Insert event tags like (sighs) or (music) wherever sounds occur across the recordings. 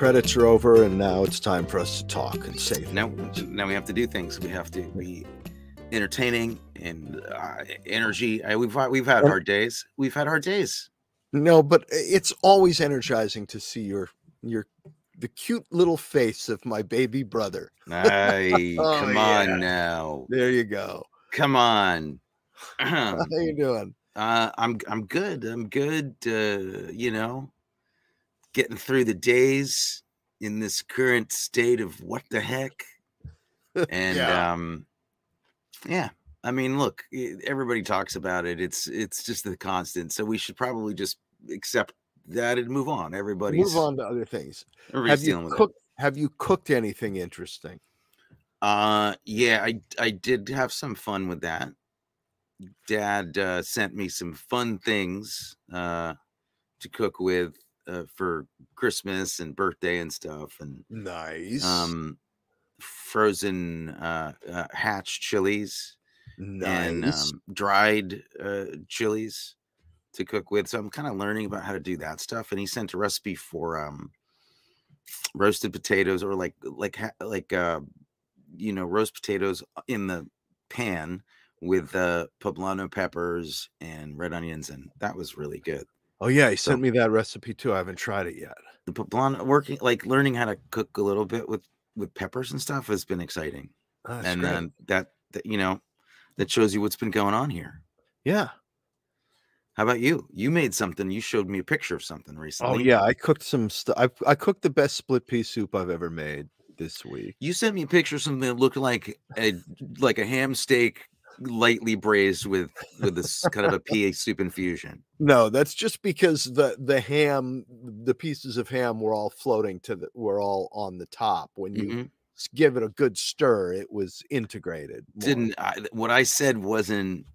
credits are over, and now it's time for us to talk and say Now, now we have to do things. We have to be entertaining and uh, energy. I, we've we've had hard days. We've had hard days. No, but it's always energizing to see your your the cute little face of my baby brother. Aye, (laughs) Oh, come yeah. on now. There you go. Come on. (clears throat) How you doing? (clears throat) Uh, I'm I'm good. I'm good. Uh, you know, getting through the days in this current state of what the heck. (laughs) And Yeah. um, yeah. I mean, look, everybody talks about it. It's it's just the constant. So we should probably just accept that and move on. Everybody's Move on to other things. Have you cooked? Have you cooked anything interesting? Uh, yeah, I I did have some fun with that. Dad uh, sent me some fun things uh, to cook with uh, for Christmas and birthday and stuff, and Nice. um, frozen uh, uh, hatch chilies and um, dried uh, chilies to cook with. So I'm kind of learning about how to do that stuff. And he sent a recipe for um, roasted potatoes or like like like uh, you know roast potatoes in the pan with uh, poblano peppers and red onions, and that was really good. Oh yeah, he so- sent me that recipe too. I haven't tried it yet. The poblano working like learning how to cook a little bit with with peppers and stuff has been exciting. Oh, and great. then that, that you know that shows you what's been going on here. yeah. How about you? You made something. You showed me a picture of something oh, recently. Oh yeah, I cooked some stuff. I I cooked the best split pea soup I've ever made this week. You sent me a picture of something that looked like a like a ham steak lightly braised with with this kind of a pea soup infusion. No, that's just because the the ham, the pieces of ham were all floating to the were all on the top. When you Mhm. give it a good stir, it was integrated. more. Didn't I, what I said wasn't.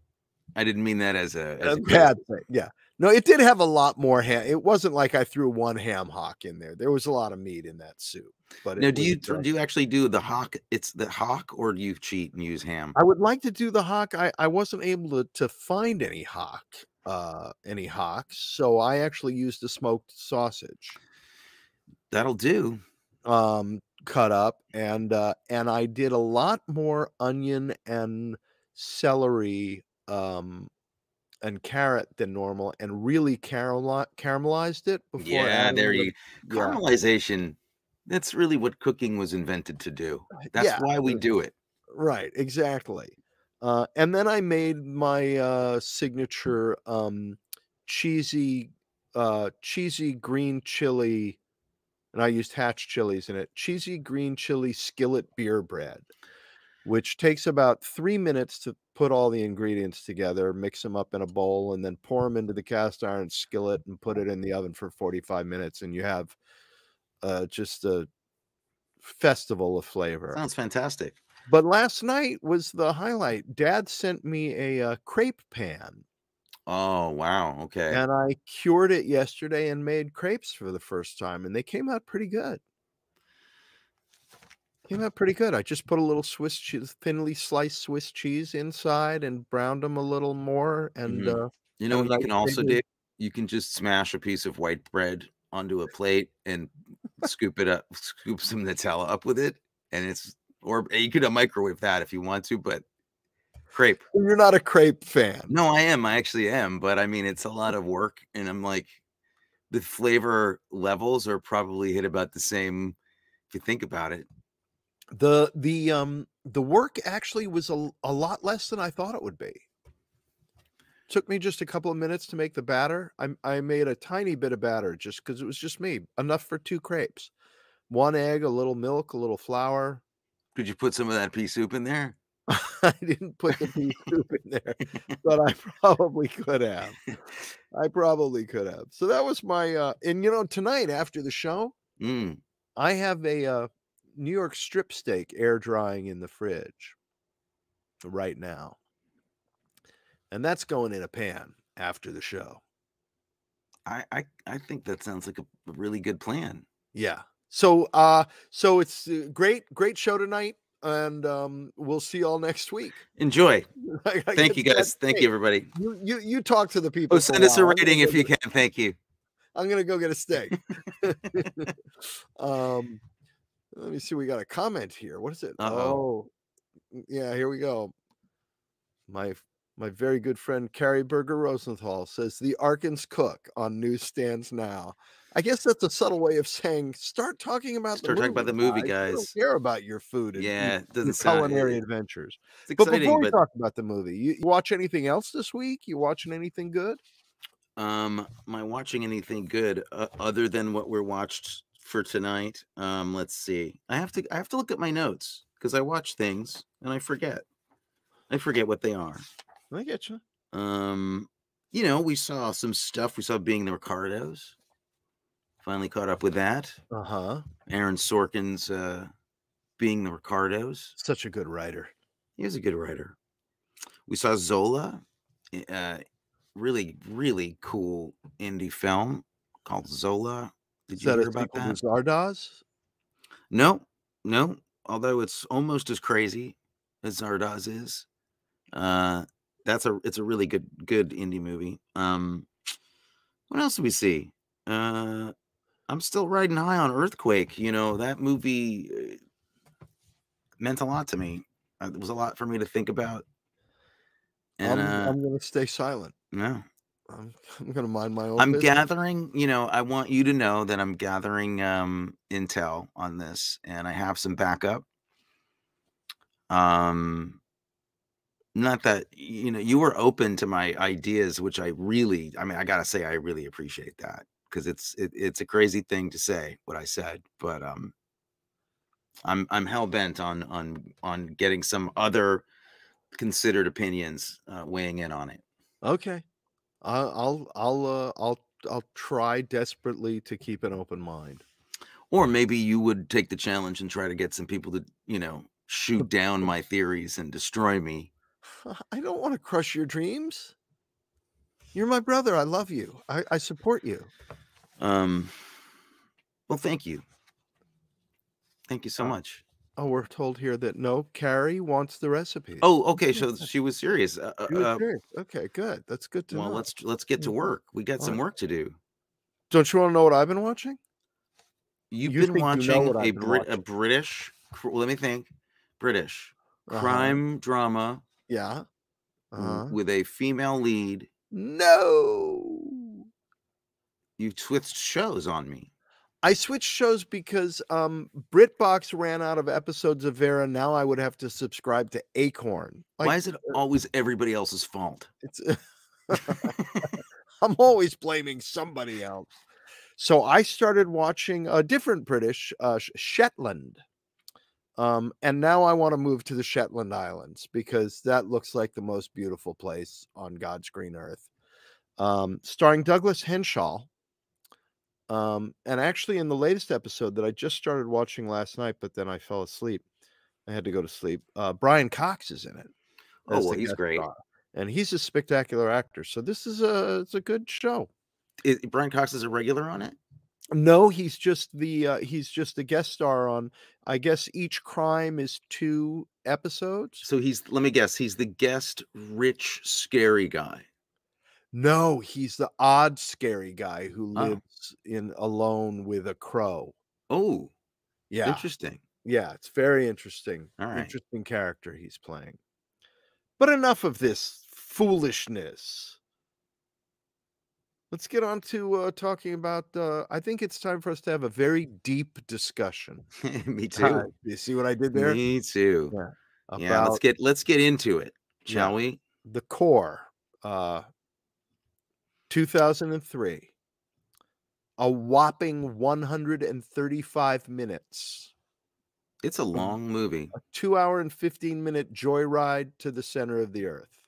I didn't mean that as a, as a bad thing. Yeah. No, it did have a lot more ham. It wasn't like I threw one ham hock in there. There was a lot of meat in that soup. But Now, do you do you actually do the hock? It's the hock, or do you cheat and use ham? I would like to do the hock. I, I wasn't able to, to find any hock, uh, any hocks. So I actually used a smoked sausage, That'll do. um, cut up, and uh, and I did a lot more onion and celery, um, and carrot than normal, and really caramel caramelized it before. Yeah, there the- you. yeah. Caramelization. That's really what cooking was invented to do. That's Yeah, why we uh, do it. Right, exactly. Uh, and then I made my uh, signature um, cheesy, uh, cheesy green chili, and I used hatch chilies in it. Cheesy green chili skillet beer bread, which takes about three minutes to put all the ingredients together, mix them up in a bowl, and then pour them into the cast iron skillet and put it in the oven for 45 minutes, and you have uh, just a festival of flavor. Sounds fantastic. But last night was the highlight. Dad sent me a, uh crepe pan, Oh wow. Okay. and I cured it yesterday and made crepes for the first time, and they came out pretty good. Came out pretty good. I just put a little Swiss cheese, thinly sliced Swiss cheese inside, and browned them a little more. And Mhm. uh, You know what you can also do? You can just smash a piece of white bread onto a plate and scoop it up, scoop some Nutella up with it, and it's or you could uh, microwave that if you want to, but crepe. you're not a crepe fan. No, I am. I actually am, but I mean it's a lot of work, and I'm like, the flavor levels are probably hit about the same if you think about it. The the um the work actually was a, a lot less than I thought it would be. Took me just a couple of minutes to make the batter. I I made a tiny bit of batter just because it was just me, enough for two crepes. One egg, a little milk, a little flour. Could you put some of that pea soup in there? (laughs) I didn't put the pea (laughs) soup in there, but I probably could have. (laughs) I probably could have. So that was my uh and you know tonight after the show, Mm. I have a uh, New York strip steak air drying in the fridge right now. And that's going in a pan after the show. I, I I think that sounds like a really good plan. Yeah. So uh so it's a great great show tonight and um we'll see y'all next week. Enjoy. (laughs) Thank you guys. Thank you everybody. You you you talk to the people. Oh, send us a while. I'm gonna rating if you can. Thank you. I'm gonna go get a steak. (laughs) (laughs) um, let me see. We got a comment here. What is it? Uh-oh. Oh, yeah. Here we go. My my very good friend Carrie Berger Rosenthal says the Arkans cook on newsstands now. I guess that's a subtle way of saying start talking about Start the talking about the movie, don't guys. care about your food and Yeah, it your sound. culinary adventures. It's But before we but talk about the movie, you, you watch anything else this week? You watching anything good? Um, am I watching anything good uh, other than what we're watched for tonight? Um, let's see. I have to I have to look at my notes because I watch things and I forget. I forget what they are. I get you. Um, you know, we saw some stuff. We saw being the Ricardos. Finally caught up with that. Uh huh. Aaron Sorkin's uh, being the Ricardos. Such a good writer. He was a good writer. We saw Zola, uh, really, really cool indie film called Zola. Did Is you that hear a about sequel to that? Zardoz? No, no. Although it's almost as crazy as Zardoz is. Uh, that's a it's a really good good indie movie. Um, what else do we see? Uh, I'm still riding high on Earthquake. You know that movie uh, meant a lot to me. It was a lot for me to think about. And I'm, uh, I'm going to stay silent. no, I'm, (laughs) I'm going to mind my own I'm business. gathering, you know, I want you to know that I'm gathering um intel on this and I have some backup. Um not that you know, you were open to my ideas which I really I mean, I got to say I really appreciate that because it's it, it's a crazy thing to say what I said, but um I'm I'm hell bent on on on getting some other considered opinions uh, weighing in on it. Okay. I'll I'll I'll uh, I'll I'll try desperately to keep an open mind. Or maybe you would take the challenge and try to get some people to, you know, shoot down my theories and destroy me. (laughs) I don't want to crush your dreams. You're my brother. I love you. I, I support you. Um, well, thank you. Thank you so Uh, much. Oh, we're told here that no, Carrie wants the recipe. Oh, okay. So (laughs) she was serious. Uh, uh, You were uh, serious. okay, good. That's good to well, know. Well, let's let's get to Mhm. work. We got some Alright. work to do. Don't you want to know what I've been watching? You've You been think you know watching a Brit a. British. Let me think. British Uh-huh. crime drama Yeah. Uh-huh. with a female lead. No. You've switched shows on me. I switched shows because um BritBox ran out of episodes of Vera. Now I would have to subscribe to Acorn. Why is it always everybody else's fault? it's (laughs) I'm always blaming somebody else. So I started watching a different British uh Shetland. Um and now I want to move to the Shetland Islands because that looks like the most beautiful place on God's green earth. Um starring Douglas Henshall. Um, and actually, in the latest episode that I just started watching last night, but then I fell asleep. I had to go to sleep. Uh, Brian Cox is in it. Oh, well, he's great. star, and he's a spectacular actor. So this is a it's a good show. Is, Brian Cox is a regular on it. No, he's just the uh, he's just a guest star on. I guess each crime is two episodes. So he's let me guess, he's the guest rich scary guy. No, he's the odd, scary guy who Oh. lives in alone with a crow. Oh, Yeah, interesting. Yeah, it's very interesting. All right. Interesting character he's playing. But enough of this foolishness. Let's get on to uh, talking about. Uh, I think it's time for us to have a very deep discussion. (laughs) Me (laughs) Uh, too. you see what I did there? Me too. Yeah, Yeah, let's get let's get into it, shall Yeah. we? the core. Uh, 2003. A whopping 135 minutes. It's a long movie. a two hour and 15 minute joyride to the center of the earth.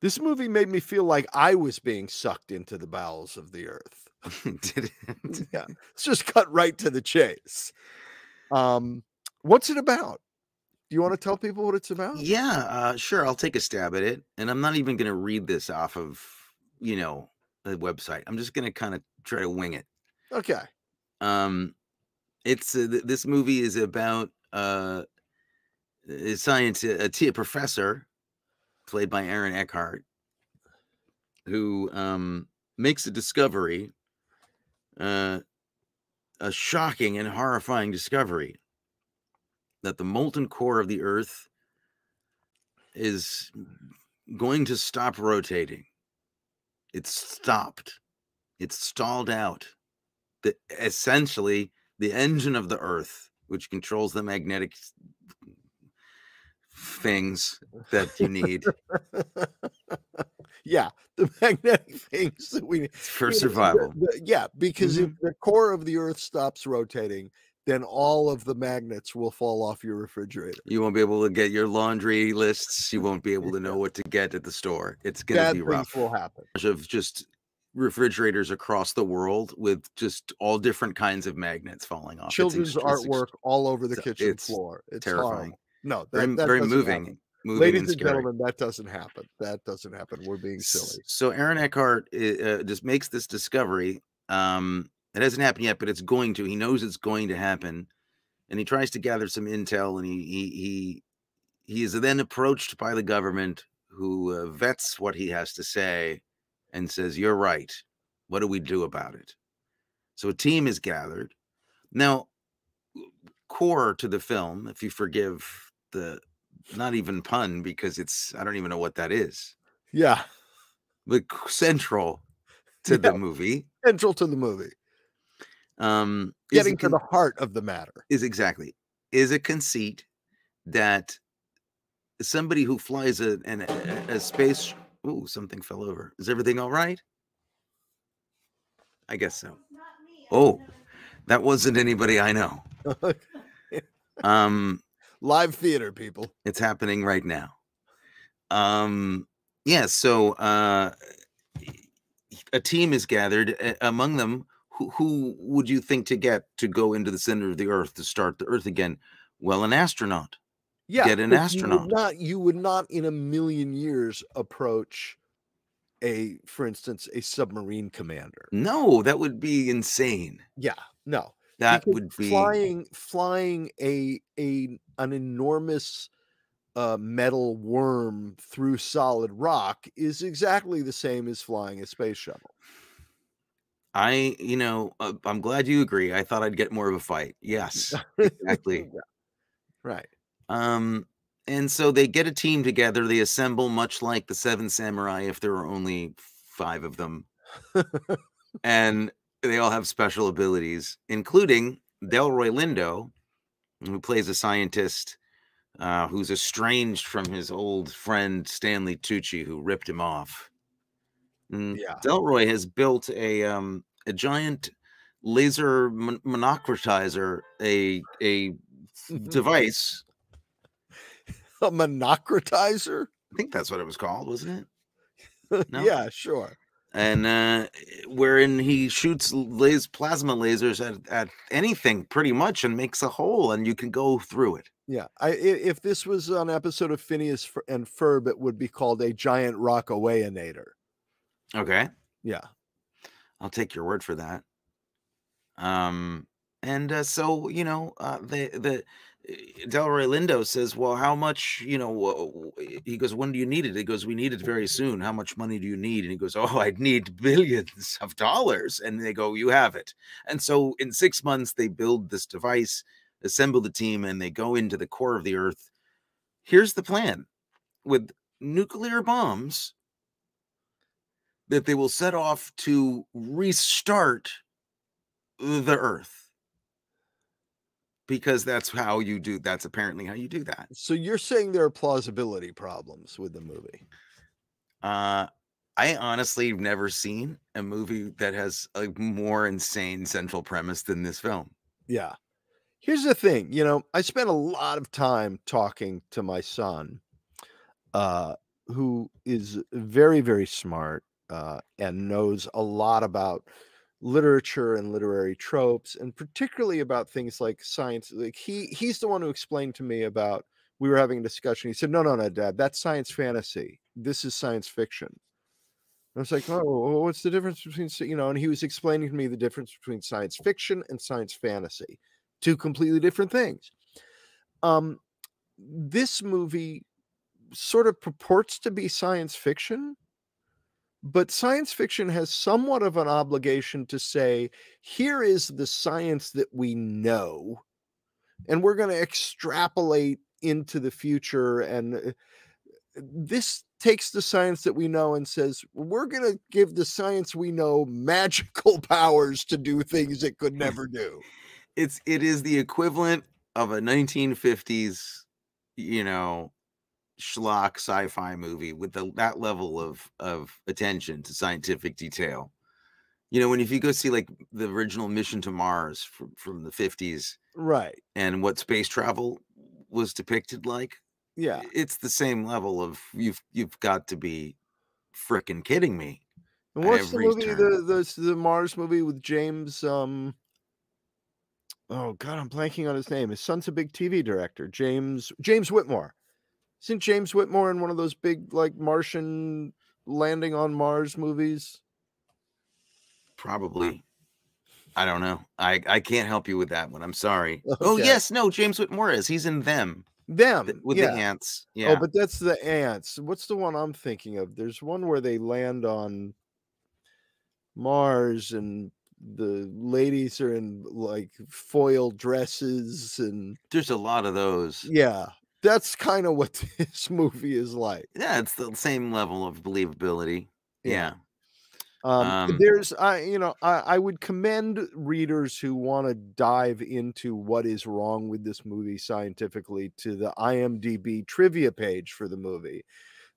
This movie made me feel like I was being sucked into the bowels of the earth. (laughs) Did it? Yeah, let's just cut right to the chase. Um, what's it about? Do you want to tell people what it's about? Yeah, uh, sure. I'll take a stab at it, and I'm not even going to read this off of you know a website. I'm just going to kind of try to wing it. Okay. Um, it's uh, th- this movie is about uh, a science a, a professor played by Aaron Eckhart, who um makes a discovery, uh, a shocking and horrifying discovery that the molten core of the Earth is going to stop rotating. It's stopped. It's stalled out. The, essentially, the engine of the Earth, which controls the magnetic things that you need (laughs) yeah, the (laughs) magnetic things that we need for you know, the- survival. yeah, because if Mm-hmm. the core of the Earth stops rotating, then all of the magnets will fall off your refrigerator. You won't be able to get your laundry lists. You won't be able (laughs) to know what to get at the store. It's going to be rough. will happen. Of just refrigerators across the world with just all different kinds of magnets falling off. Children's it's ext- artwork all over the it's- kitchen it's floor. It's terrifying. horrible. No, that, very, that very moving, happen. moving Ladies and and gentlemen, that doesn't happen. That doesn't happen. We're being silly. So Aaron Eckhart uh, just makes this discovery. Um, it hasn't happened yet, but it's going to. He knows it's going to happen, and he tries to gather some intel. And he he he, he is then approached by the government, who uh, vets what he has to say, and says, "You're right. What do we do about it?" So a team is gathered. Now, core to the film, if you forgive the not even pun because it's I don't even know what that is Yeah, but central to the movie central to the movie, um getting to con- the heart of the matter. is exactly is a conceit that somebody who flies a an, a, a space oh something fell over. Is everything all right? I guess so. Oh that wasn't anybody i know. (laughs) Um Live theater, people. it's happening right now. Um yeah so uh a team is gathered uh, among them who, who would you think to get to go into the center of the earth to start the earth again well an astronaut Yeah, Get an but You astronaut. would not, you would not in a million years approach a, for instance, a submarine commander. no that would be insane Yeah, no. that because would be flying flying a a an enormous uh, metal worm through solid rock is exactly the same as flying a space shuttle. I you know uh, i'm glad you agree i thought i'd get more of a fight (laughs) yes exactly Yeah, Right. Um, and so they get a team together. They assemble, much like the Seven Samurai, if there are only five of them, and they all have special abilities, including Delroy Lindo, who plays a scientist uh, who's estranged from his old friend Stanley Tucci, who ripped him off. Mm, Yeah. Delroy has built a um, a giant laser mon- monocratizer, a a (laughs) device A monocratizer? I think that's what it was called, wasn't it? (laughs) No? yeah, sure. And uh, wherein he shoots las- plasma lasers at, at anything pretty much and makes a hole, and you can go through it. Yeah. I, if this was an episode of Phineas and Ferb, it would be called a giant rockawayinator. Okay, Yeah. I'll take your word for that. Um, and uh, so you know, uh, the the uh, Delroy Lindo says, "Well, how much? You know?" wh- He goes, "When do you need it?" He goes, "We need it very soon. How much money do you need?" And he goes, "Oh, (laughs) I'd need billions of dollars." And they go, "You have it." And so in six months, they build this device, assemble the team, and they go into the core of the Earth. Here's the plan: with nuclear bombs that they will set off to restart the earth because that's how you do that's apparently how you do that So you're saying there are plausibility problems with the movie? uh i honestly have never seen a movie that has a more insane central premise than this film Yeah. Here's the thing, you know, I spent a lot of time talking to my son, uh, who is very, very smart uh, and knows a lot about literature and literary tropes, and particularly about things like science. Like he he's the one who explained to me about we were having a discussion. He said, No, no, no, Dad, that's science fantasy. This is science fiction. I was like, oh, what's the difference between, you know, and he was explaining to me the difference between science fiction and science fantasy, two completely different things. Um, this movie sort of purports to be science fiction, but science fiction has somewhat of an obligation to say, here is the science that we know, and we're going to extrapolate into the future. And uh, this takes the science that we know and says, we're going to give the science we know magical (laughs) powers to do things it could (laughs) never do. It's it is the equivalent of a 1950s, you know, schlock sci-fi movie with the, that level of of attention to scientific detail. You know, when if you go see like the original Mission to Mars from, from the 50s, right, and what space travel was depicted like, yeah, it's the same level of you've you've got to be freaking kidding me. And what's the movie the, the the Mars movie with James um oh god, I'm blanking on his name. His son's a big TV director, James James Whitmore. Isn't James Whitmore in one of those big like Martian landing on Mars movies? Probably. I don't know. I I can't help you with that one. I'm sorry. (laughs) Oh, okay. Oh yes, no, James Whitmore is. He's in them. Them the, with yeah. the ants. Oh, yeah. Oh, but that's the ants. What's the one I'm thinking of? There's one where they land on Mars and the ladies are in like foil dresses and there's a lot of those. Yeah that's kind of what (laughs) this movie is like. Yeah, it's the same level of believability. Yeah. Um, um, there's I you know I, I would commend readers who want to dive into what is wrong with this movie scientifically to the IMDb trivia page for the movie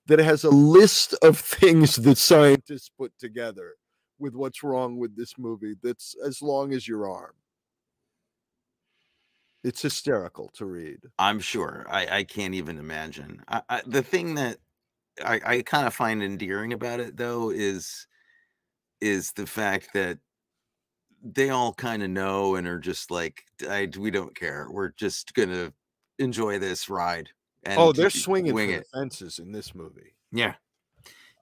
that has a list of things that scientists put together with what's wrong with this movie that's as long as your arm. It's hysterical to read. I'm sure. I, I can't even imagine. I, I, the thing that I, I kind of find endearing about it, though, is is the fact that they all kind of know and are just like, I, we don't care. We're just gonna enjoy this ride. And oh, they're swinging it. the fences in this movie. Yeah.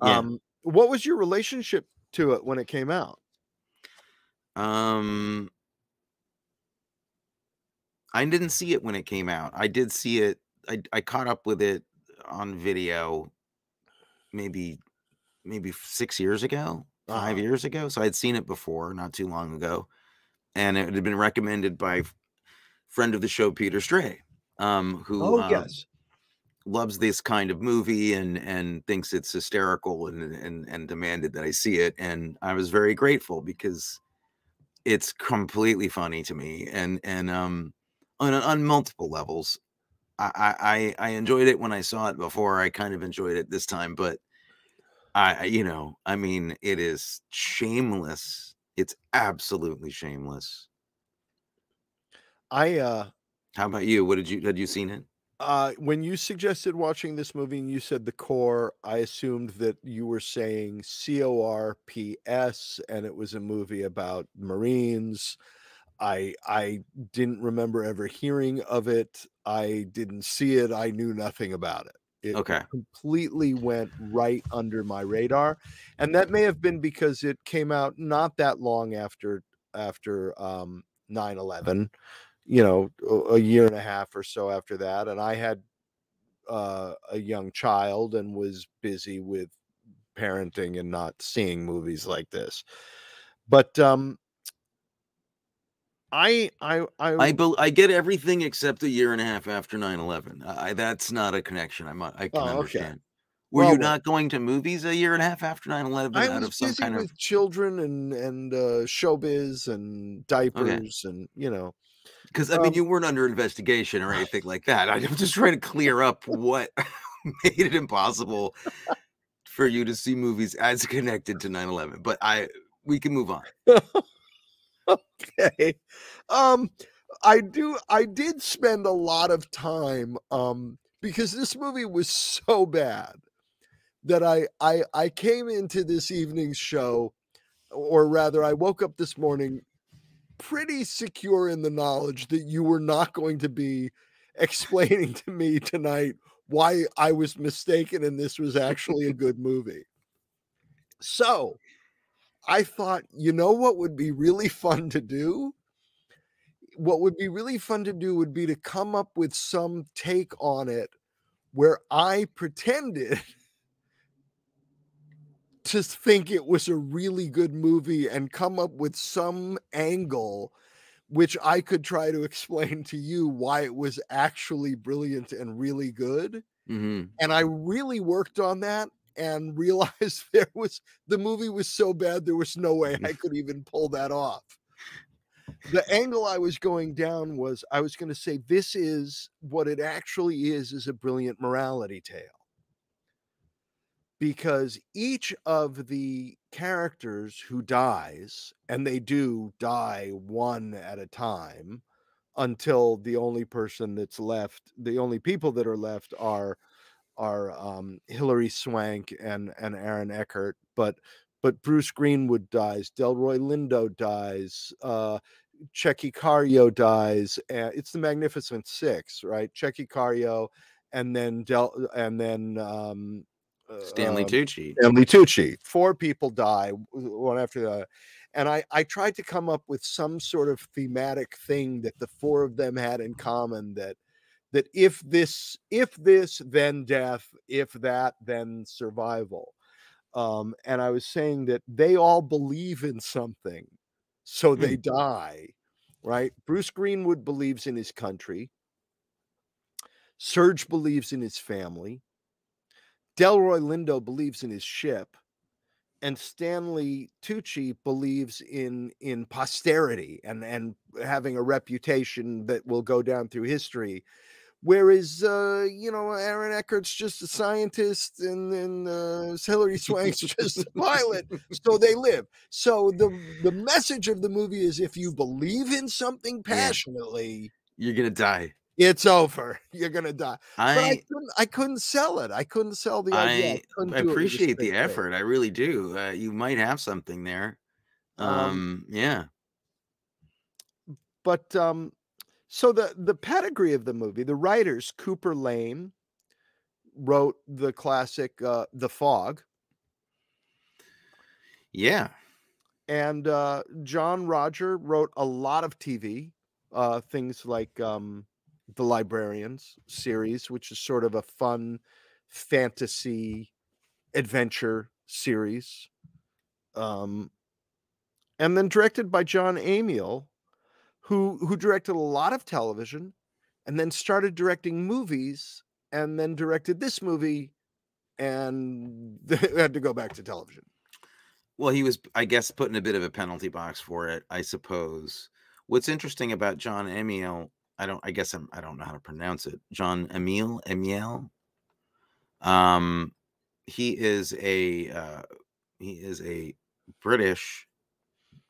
yeah. Um, what was your relationship to it when it came out? Um, I didn't see it when it came out. I did see it. I I caught up with it on video, maybe maybe six years ago, 5 uh-huh. years ago. So I'd seen it before, not too long ago, and it had been recommended by friend of the show Peter Stray, um, who oh um, yes loves this kind of movie and and thinks it's hysterical and and and demanded that I see it, and I was very grateful because it's completely funny to me and and um on on multiple levels. I, I I enjoyed it when I saw it before. I kind of enjoyed it this time, but I you know, I mean, it is shameless. It's absolutely shameless. I uh how about you? What did you had you seen it? Uh when you suggested watching this movie and you said the core, I assumed that you were saying C O R P S and it was a movie about Marines. I I didn't remember ever hearing of it. I didn't see it. I knew nothing about it. It okay. completely went right under my radar. And that may have been because it came out not that long after after um 9/11, you know, a, a year and a half or so after that and I had uh, a young child and was busy with parenting and not seeing movies like this. But um I I I I, be, I get everything except a year and a half after 9-11. I, that's not a connection. I'm I can oh, understand. Okay. Were well, you not going to movies a year and a half after 9-11 I out of some kind of children and and uh, showbiz and diapers okay. and you know because I um, mean you weren't under investigation or anything like that. I'm just trying to (laughs) clear up what (laughs) made it impossible for you to see movies as connected to 9-11. But I we can move on. (laughs) okay. Um, I do. I did spend a lot of time um, because this movie was so bad that I I I came into this evening's show, or rather, I woke up this morning pretty secure in the knowledge that you were not going to be explaining to me tonight why I was mistaken and this was actually a good movie. So I thought, you know what would be really fun to do? What would be really fun to do would be to come up with some take on it where I pretended (laughs) to think it was a really good movie and come up with some angle which I could try to explain to you why it was actually brilliant and really good. hmm And I really worked on that and realized (laughs) there was the movie was so bad there was no way I could even pull that off. The angle I was going down was I was going to say this is what it actually is is a brilliant morality tale. Because each of the characters who dies and they do die one at a time until the only person that's left the only people that are left are are um, Hilary Swank and and Aaron Eckhart, but but Bruce Greenwood dies, Delroy Lindo dies, uh, Tchéky Karyo dies. Uh, it's the Magnificent Six, right? Tchéky Karyo, and then Del, and then um, Stanley um, Tucci. Stanley Tucci. Four people die one after the other. And I, I tried to come up with some sort of thematic thing that the four of them had in common that that if this if this then death if that then survival. Um and i was saying that they all believe in something so they die right? Bruce greenwood believes in his country. Serge believes in his family. Delroy lindo believes in his ship. And stanley tucci believes in in posterity and and having a reputation that will go down through history Whereas, uh, you know, Aaron Eckhart's just a scientist and then uh, Hilary (laughs) Swank's just a pilot. So they live. So the the message of the movie is if you believe in something Yeah. passionately, You're gonna die. it's over. (laughs) You're gonna die. But I I couldn't I couldn't sell it. I couldn't sell the idea. I couldn't do it with a appreciate the effort. I really do. Uh, you might have something there. Um, Um, yeah. but um so the the pedigree of the movie the writers Cooper Layne wrote the classic uh the fog Yeah. and uh john roger wrote a lot of tv uh things like um the librarians series which is sort of a fun fantasy adventure series um and then directed by john amiel who who directed a lot of television and then started directing movies and then directed this movie and (laughs) had to go back to television Well, he was, I guess, put in a bit of a penalty box for it, I suppose. What's interesting about John Amiel, I don't, I guess I'm, I don't know how to pronounce it. John Emile, Amiel. Um, he is a, uh, he is a British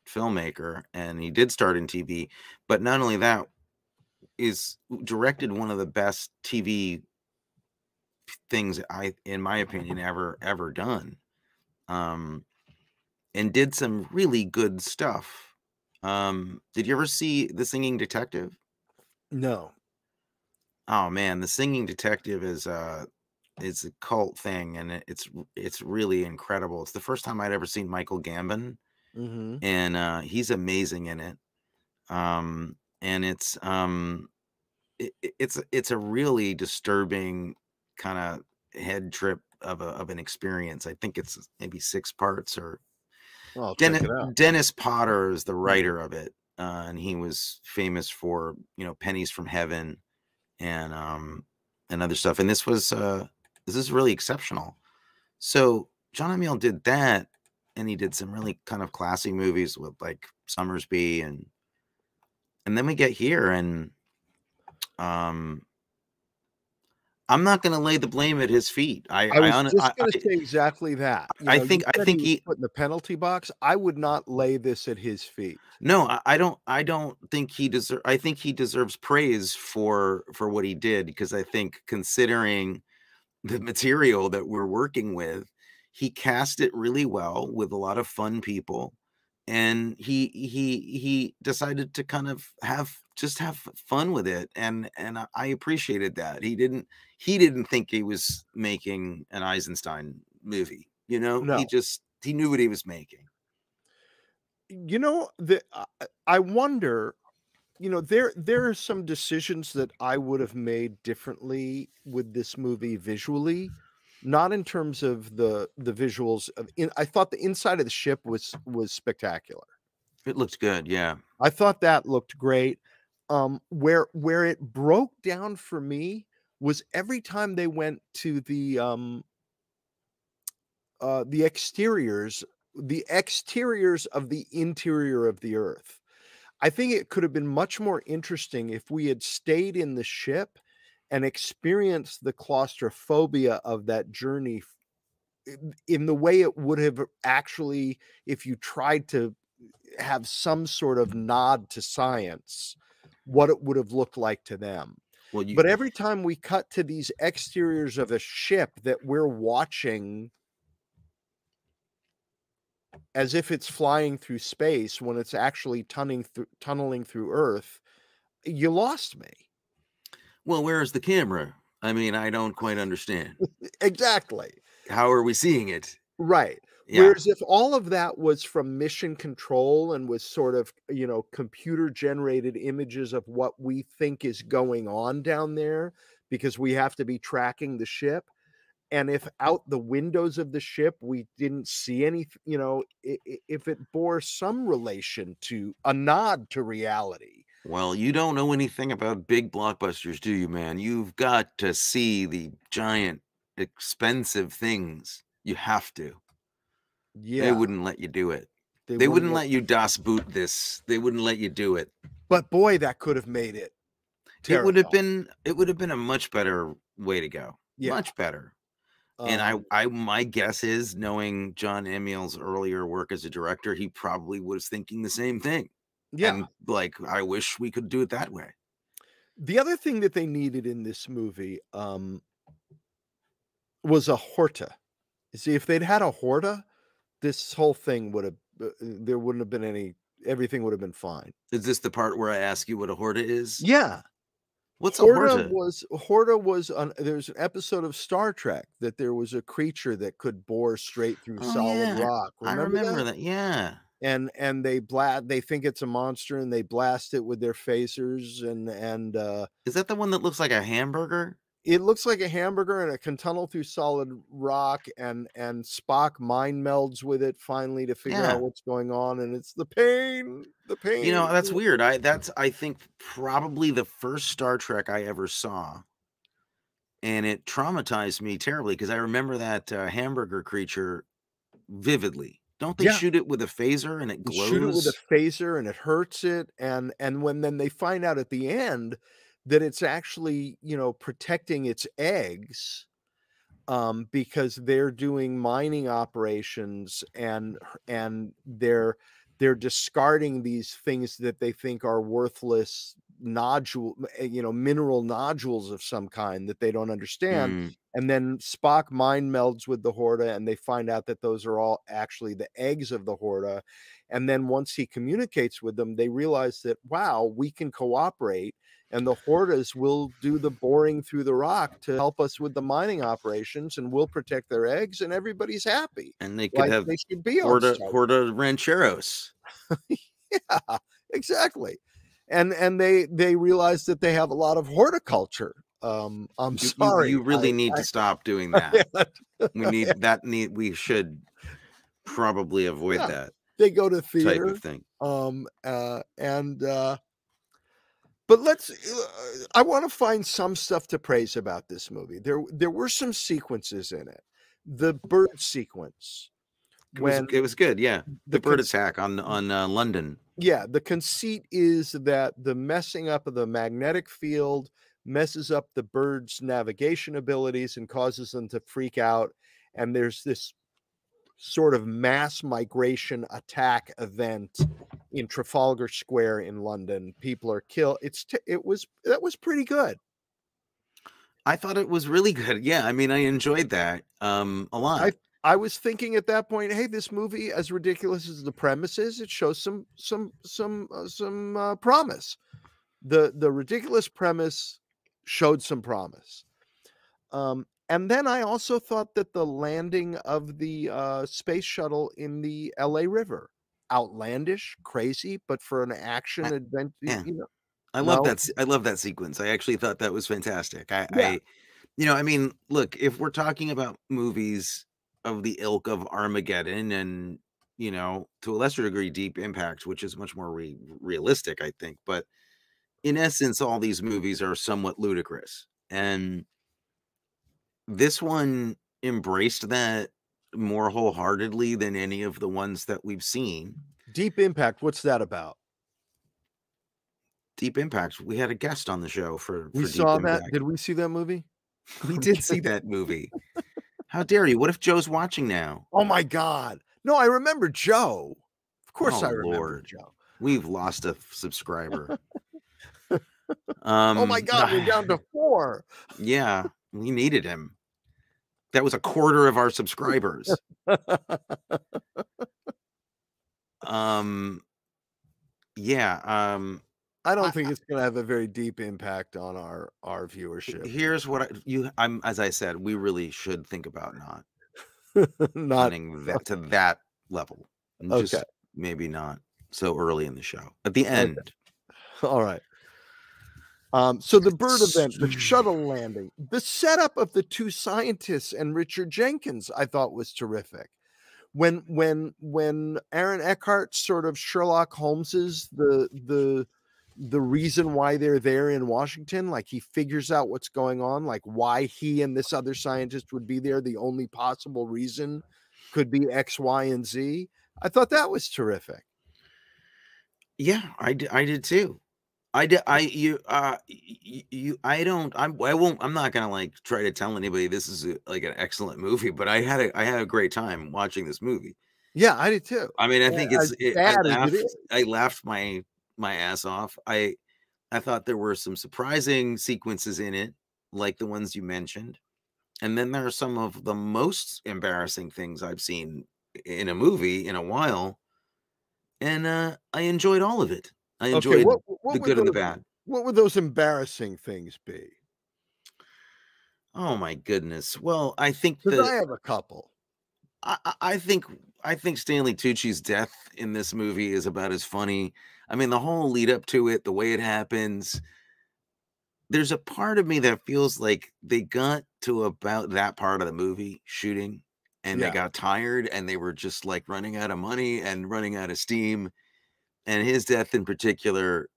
filmmaker, and he did start in TV. But not only that, is directed one of the best TV things I, in my opinion, ever ever done. Um, and did some really good stuff. Um, did you ever see The Singing Detective? no Oh man, The Singing Detective is uh is a cult thing and it's it's really incredible. It's the first time I'd ever seen Michael Gambon hmm and uh he's amazing in it. Um and it's um it, it- it's it's a really disturbing kind of head trip of a of an experience. I think it's maybe six parts or I'll Dennis. Dennis Potter is the writer of it, uh, and he was famous for you know Pennies from Heaven and um and other stuff. And this was uh this is really exceptional. So John Amiel did that, and he did some really kind of classy movies with like Sommersby and and then we get here and um I'm not going to lay the blame at his feet. I I was hon- just I- going to I- say exactly that. You I know, think- I think was he- put in the penalty box. I would not lay this at his feet. No, I, I don't. I don't think he deserve. I think he deserves praise for for what he did because I think considering the material that we're working with, he cast it really well with a lot of fun people, and he he he decided to kind of have just have fun with it, and and I- appreciated that he didn't he didn't think he was making an Eisenstein movie. You know, No. he just he knew what he was making. You know, the I- I wonder. You know, there there are some decisions that I would have made differently with this movie visually. Not in terms of the the visuals of in, I thought the inside of the ship was was spectacular. It looks good, yeah. I thought that looked great. Um, where where it broke down for me was every time they went to the um uh the exteriors, the exteriors of the interior of the earth. I think it could have been much more interesting if we had stayed in the ship and experience the claustrophobia of that journey in the way it would have actually if you tried to eh, have some sort of nod to science what it would have looked like to them. Well, you but every time we cut to these exteriors of a ship that we're watching as if it's flying through space when it's actually tunneling through tunneling through earth you lost me well, where is the camera? I mean, I don't quite understand. exactly How are we seeing it? right Yeah. Whereas if all of that was from mission control and was sort of, you know, computer generated images of what we think is going on down there because we have to be tracking the ship. And if out the windows of the ship we didn't see any, you know, if it bore some relation to a nod to reality. Well, you don't know anything about big blockbusters, do you, man? You've got to see the giant, expensive things. You have to. Yeah. They wouldn't let you do it. They wouldn't let you Das Boot this. They wouldn't let you do it. But boy, that could have made it. It would have been it would have been a much better way to go. Yeah. Much better. and I Um, I my guess is knowing John Amiel's earlier work as a director, he probably was thinking the same thing. Yeah. And like I wish we could do it that way. The other thing that they needed in this movie um, was a Horta. You see, if they'd had a Horta, this whole thing would have, uh, there wouldn't have been any, everything would have been fine. Is this the part where I ask you what a horta is? Yeah. What's a Horta horta? was, Horta was, on, there's an episode of Star Trek that there was a creature that could bore straight through Oh, solid yeah, rock. I remember that. Yeah. And and they blast they think it's a monster and they blast it with their phasers and and uh Is that the one that looks like a hamburger? it looks like a hamburger and it can tunnel through solid rock and and spock mind melds with it finally to figure Yeah. out what's going on and it's the pain the pain You know, that's weird. I that's I think probably the first Star Trek I ever saw. And it traumatized me terribly because I remember that uh, hamburger creature vividly. Don't they Yeah. shoot it with a phaser and it glows? shoot it with a phaser and it hurts it and and when then they find out at the end that it's actually you know protecting its eggs um because they're doing mining operations and and they're they're discarding these things that they think are worthless nodule eh, you know mineral nodules of some kind that they don't understand Mm, and then Spock mind melds with the Horta, and they find out that those are all actually the eggs of the Horta. And then once he communicates with them, they realize that wow, we can cooperate, and the Hortas will do the boring through the rock to help us with the mining operations, and we'll protect their eggs, and everybody's happy. and they could Like have they should be on Horta, Horta Rancheros. (laughs) yeah, exactly. And and they they realize that they have a lot of horticulture. Um, I'm You, you- sorry, you really I- need I- to stop doing (laughs) that. we need (laughs) that need we should probably avoid Yeah, that they go to theater type of thing. um uh and uh but let's uh, i want to find some stuff to praise about this movie there there were some sequences in it the bird sequence It was, when it was good, yeah. The, the bird attack on on uh, London. Yeah the conceit is that the messing up of the magnetic field messes up the bird's navigation abilities and causes them to freak out and there's this sort of mass migration attack event in Trafalgar Square in London. People are killed. It's t- it was that was pretty good. I thought it was really good. Yeah, I mean, I enjoyed that um a lot. I was thinking at that point, hey, this movie, as ridiculous as the premise is, it shows some some some uh, some uh, promise. The the ridiculous premise showed some promise. Um, and then I also thought that the landing of the uh, space shuttle in the L.A. River, outlandish, crazy, but for an action I- adventure, yeah. you know, I love no. that. I love that sequence. I actually thought that was fantastic. I, Yeah. I You know, I mean, look, if we're talking about movies of the ilk of Armageddon and, you know, to a lesser degree, Deep Impact, which is much more re- realistic, I think. But in essence, all these movies are somewhat ludicrous. And this one embraced that more wholeheartedly than any of the ones that we've seen. Deep Impact, what's that about? Deep Impact. We had a guest on the show for. We Deep saw that. Did we see that movie? We did see (laughs) that movie. How dare you? What if Joe's watching now? Oh my God. No, I remember Joe. Of course Oh, I remember Lord. Joe. We've lost a subscriber. um, (laughs) Oh my God, we're down to (laughs) four. Yeah, we needed him. That was a quarter of our subscribers. (laughs) um, yeah. Um, I don't I- think it's going to have a very deep impact on our our viewership. here's what I, you. I'm as I said, we really should think about not (laughs) Not that (laughs) to that level. and Okay. Just maybe not so early in the show. At the end, all right. Um, so the bird event, the shuttle landing, the setup of the two scientists and Richard Jenkins, I thought was terrific. When when when Aaron Eckhart sort of Sherlock Holmes's the the the reason why they're there in Washington, like he figures out what's going on, like why he and this other scientist would be there, the only possible reason could be X, Y, and Z. I thought that was terrific. Yeah, I did, I did too. I did. I you uh you, you I don't I'm I won't I'm not gonna like try to tell anybody this is a, like an excellent movie, but I had a I had a great time watching this movie. Yeah, I did too. I mean, I Yeah, think it's it, I laughed, is. I laughed my my ass off. I I thought there were some surprising sequences in it, like the ones you mentioned, and then there are some of the most embarrassing things I've seen in a movie in a while, and uh I enjoyed all of it. I enjoyed Okay, what, what the good and the those- bad. What would those embarrassing things be? Oh my goodness. Well, I think the I have a couple. I- I think I think Stanley Tucci's death in this movie is about as funny. I mean, the whole lead up to it, the way it happens. There's a part of me that feels like they got to about that part of the movie shooting and Yeah. they got tired and they were just like running out of money and running out of steam. And his death in particular,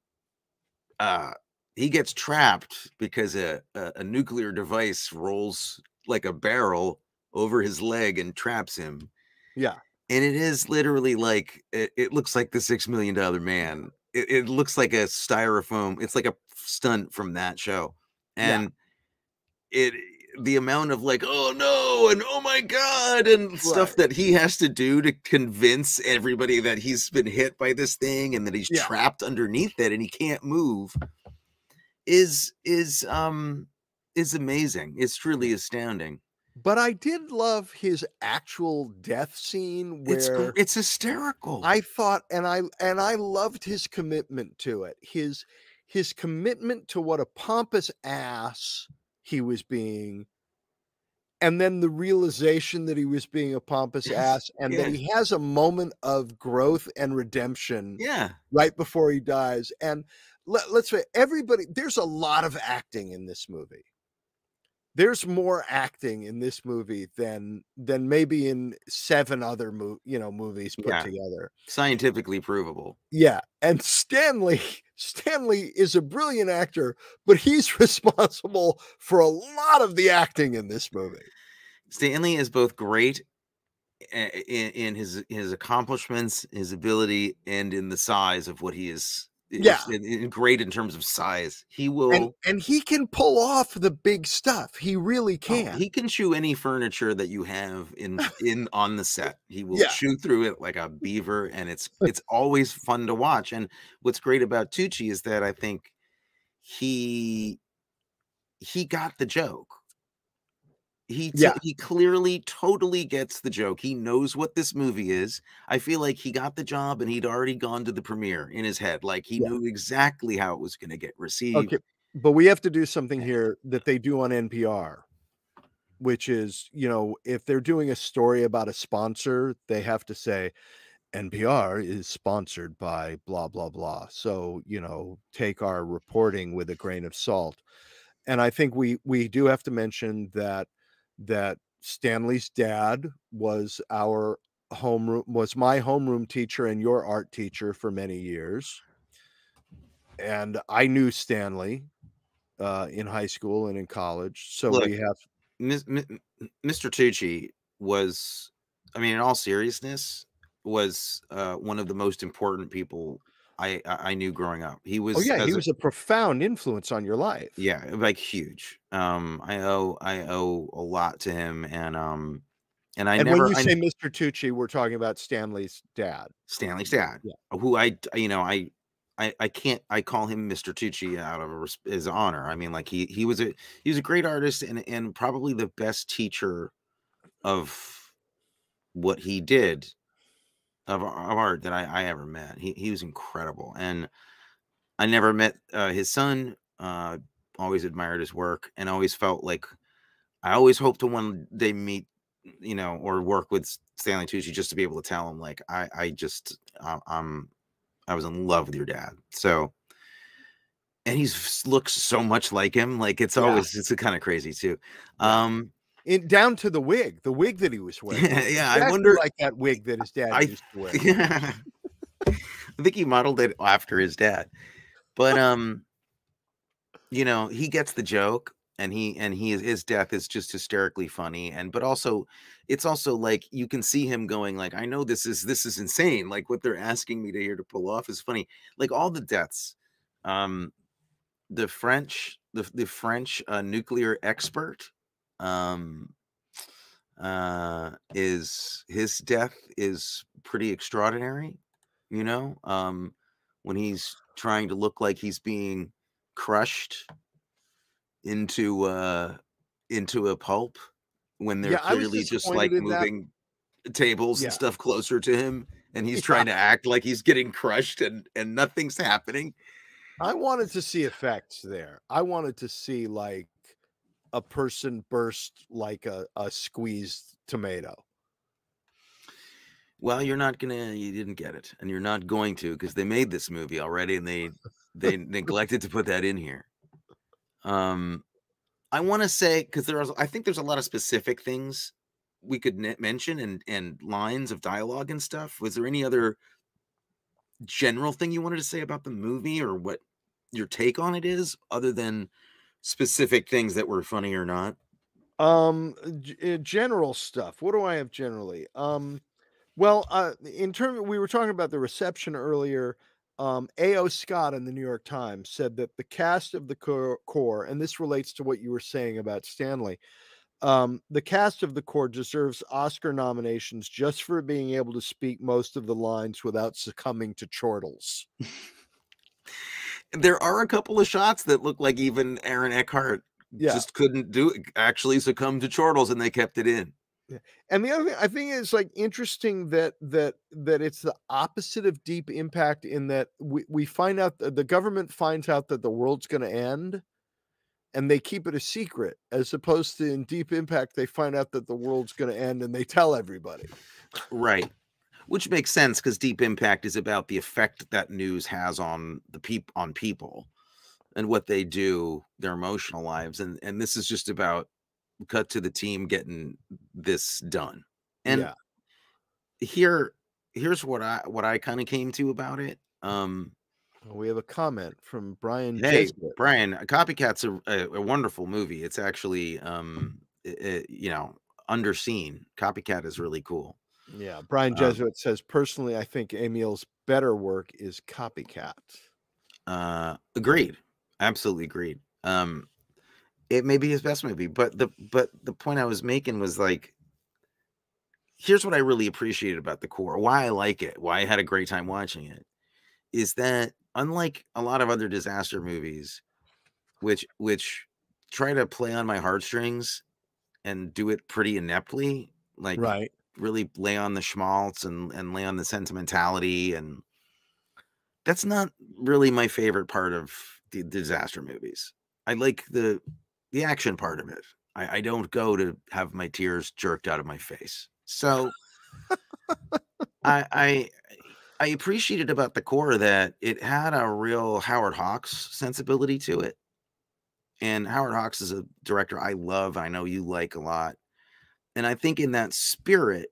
uh, he gets trapped because a, a, a nuclear device rolls like a barrel over his leg and traps him. Yeah. And it is literally like it, it looks like the six million dollar man. It, it looks like a styrofoam. It's like a stunt from that show. Yeah. And it the amount of like, oh no, and oh my god, and stuff that he has to do to convince everybody that he's been hit by this thing and that he's Yeah. trapped underneath it and he can't move is is um is amazing. It's truly astounding. But I did love his actual death scene It's where it's hysterical. I thought and I and I loved his commitment to it. His his commitment to what a pompous ass he was being and then the realization that he was being a pompous ass and Yeah. that he has a moment of growth and redemption yeah. right before he dies. And let, let's say everybody, there's a lot of acting in this movie. There's more acting in this movie than than maybe in seven other mo- you know movies put Yeah. together. Scientifically provable. Yeah, and Stanley (laughs) Stanley is a brilliant actor, but he's (laughs) responsible for a lot of the acting in this movie. Stanley is both great eh, in, in his his accomplishments, his ability, and in the size of what he is. Yeah. in- great in terms of size. He will. And and he can pull off the big stuff. He really oh, can. he can chew any furniture that you have in (laughs) in on the set. He will Yeah. chew through it like a beaver, and it's (laughs) it's always fun to watch. And what's great about Tucci is that I think he he got the joke. He t- Yeah. he clearly totally gets the joke. He knows what this movie is. I feel like he got the job and he'd already gone to the premiere in his head. Like he Yeah. knew exactly how it was going to get received. Okay, but we have to do something eh. here that they do on NPR, which is, you know, if they're doing a story about a sponsor, they have to say NPR is sponsored by blah blah blah. So, you know, take our reporting with a grain of salt. and I think we we do have to mention that that Stanley's dad was our homeroom was my homeroom teacher and your art teacher for many years. And I knew Stanley uh, in high school and in college. So Look, we have Mis- mi- m- Mr. Tucci was, I mean, in all seriousness, was uh, one of the most important people I I knew growing up. He was oh yeah, he a- was a profound influence on your life. yeah, like huge. Um, I owe I owe a lot to him, and um, and I and never when you I, say Mr. Tucci, we're talking about Stanley's dad. Stanley's dad, Yeah. who I you know I. I, I can't I call him Mr. Tucci out of his honor. I mean, like he he was a he was a great artist and and probably the best teacher of what he did of, of art that I, I ever met. He he was incredible, and I never met uh, his son. Uh, always admired his work, and always felt like I always hope to one day meet, you know, or work with Stanley Tucci just to be able to tell him like I I just I, I'm I was in love with your dad. So. And he's looks so much like him. Like it's Yeah. always it's kind of crazy too. Yeah. Um, In down to the wig, the wig that he was (laughs) wearing. yeah, was I wonder. like that wig that his dad I- used to (laughs) wear. Yeah. I think he modeled it after his dad. But um you know, he gets the joke and he and he his death is just hysterically funny and but also it's also like you can see him going like I know this is this is insane like what they're asking me to here to pull off is funny. Like all the deaths um the French the the French uh, nuclear expert um uh is his death is pretty extraordinary you know um when he's trying to look like he's being crushed into uh into a pulp when they're Yeah, clearly just like in that. moving tables Yeah. and stuff closer to him and he's Yeah. trying to act like he's getting crushed and and nothing's happening I wanted to see effects there. I wanted to see like a person burst like a, a squeezed tomato. well you're not gonna you didn't get it and you're not going to because they made this movie already and they they neglected to put that in here um i want to say because there's i think there's a lot of specific things we could mention and and lines of dialogue and stuff was there any other general thing you wanted to say about the movie or what your take on it is other than specific things that were funny or not Um, g- uh, general stuff. What do I have generally? Um, well, uh, in terms, we were talking about the reception earlier. Um, A.O. Scott in the New York Times said that the cast of the core, core, and this relates to what you were saying about Stanley. Um, the cast of the core deserves Oscar nominations just for being able to speak most of the lines without succumbing to chortles. (laughs) there are a couple of shots that look like even aaron eckhart Yeah. just couldn't do it actually succumb to chortles and they kept it in Yeah. and the other thing I think is like interesting that that that it's the opposite of deep impact in that we, we find out that the government finds out that the world's going to end and they keep it a secret as opposed to in deep impact they find out that the world's going to end and they tell everybody Right. Which makes sense because Deep Impact is about the effect that news has on the peop on people and what they do, their emotional lives. And and this is just about cut to the team getting this done. And yeah here here's what I what I kind of came to about it. Um we have a comment from brian hey Jesuit. Brian, Copycat's a, a, a wonderful movie. It's actually um i- i- you know underseen. Copycat is really cool. Yeah brian Um, jesuit says personally i think Amiel's better work is copycat Uh, agreed. Absolutely agreed. Um, it may be his best movie, but the but the point I was making was like, here's what I really appreciated about the core. Why I like it. Why I had a great time watching it, is that unlike a lot of other disaster movies, which which try to play on my heartstrings and do it pretty ineptly, like right really lay on the schmaltz and and lay on the sentimentality and that's not really my favorite part of the disaster movies. I like the the action part of it. I, I don't go to have my tears jerked out of my face. So I I I appreciated about the core that it had a real Howard Hawks sensibility to it. And Howard Hawks is a director I love. I know you like a lot. And I think in that spirit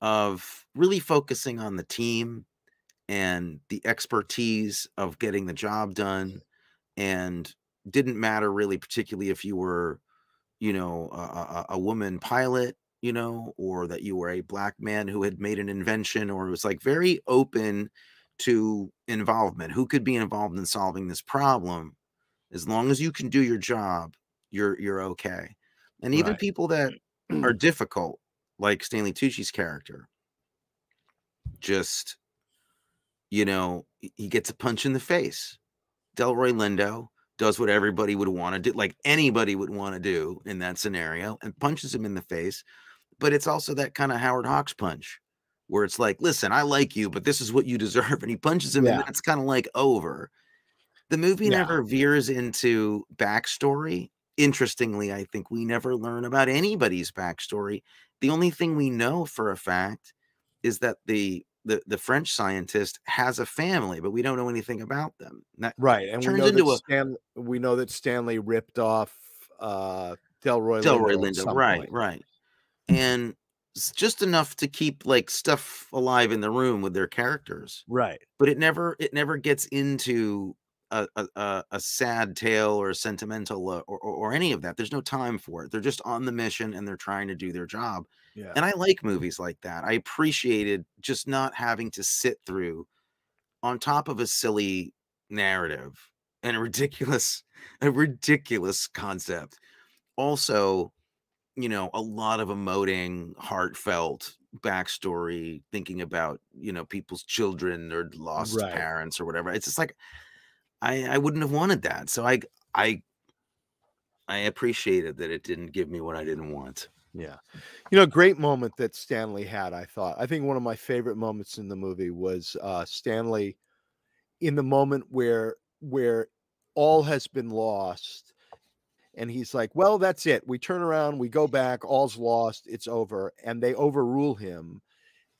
of really focusing on the team and the expertise of getting the job done and didn't matter really particularly if you were you know a, a, a woman pilot you know or that you were a black man who had made an invention or it was like very open to involvement. Who could be involved in solving this problem? As long as you can do your job you're you're okay. And even Right. people that are (clears throat) difficult like stanley tucci's character just you know he- gets a punch in the face delroy lindo does what everybody would want to do like anybody would want to do in that scenario and punches him in the face but it's also that kind of howard hawks punch where it's like listen i like you but this is what you (laughs) deserve and he punches him and Yeah. then it's kind of like over the movie Yeah. never veers into backstory interestingly i think we never learn about anybody's backstory the only thing we know for a fact is that the the, the french scientist has a family but we don't know anything about them That- Right, and we turns know into that a- Stan, we know that Stanley ripped off uh, Delroy Delroy Lindo. at Lindo, some right, point. right, and it's just enough to keep like stuff alive in the room with their characters, Right. but it never it never gets into a a, a, sad tale or a sentimental uh, or, or or any of that. There's no time for it. They're just on the mission and they're trying to do their job. Yeah. And I like movies like that. I appreciated just not having to sit through on top of a silly narrative and a ridiculous, (laughs) a ridiculous concept. Also, you know, a lot of emoting, heartfelt backstory, thinking about, you know, people's children or lost Right. parents or whatever. It's just like I I wouldn't have wanted that. So I I I appreciated that it didn't give me what I didn't want. Yeah. You know, great moment that Stanley had, I thought. I think one of my favorite moments in the movie was uh Stanley in the moment where where all has been lost and he's like, "Well, that's it. We turn around, we go back, all's lost, it's over." And they overrule him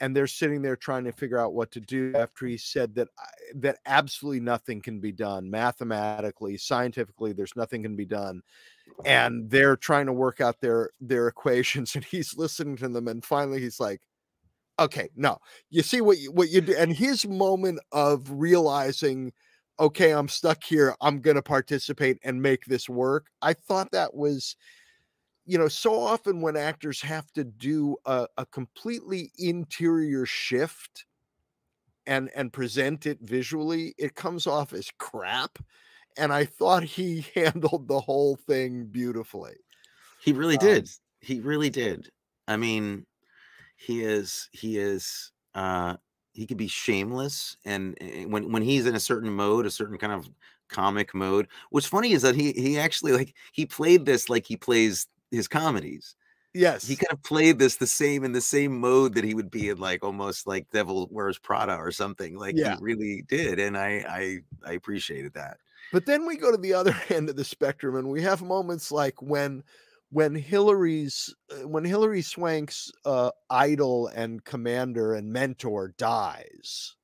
and they're sitting there trying to figure out what to do after he said that that absolutely nothing can be done. Mathematically, scientifically, there's nothing can be done. And they're trying to work out their their (laughs) equations and he's listening to them and finally he's like okay no. You see what you what you do and his moment of realizing okay i'm stuck here. I'm going to participate and make this work i thought that was you know so often when actors have to do a, a completely interior shift and and present it visually it comes off as crap and i thought he (laughs) handled the whole thing beautifully He really Um, did. He really did. I mean, he is he is uh he could be shameless and eh, when when he's in a certain mode, a certain kind of comic mode. What's funny is that he he actually like he played this like he plays his comedies. yes He kind of played this the same in the same mode that he would be in like almost like Devil Wears Prada or something. Like Yeah. he really did and I I I appreciated that. But then we go to the (laughs) other end of the spectrum and we have moments like when when Hilary's uh, when Hilary Swank's uh, idol and commander and mentor dies.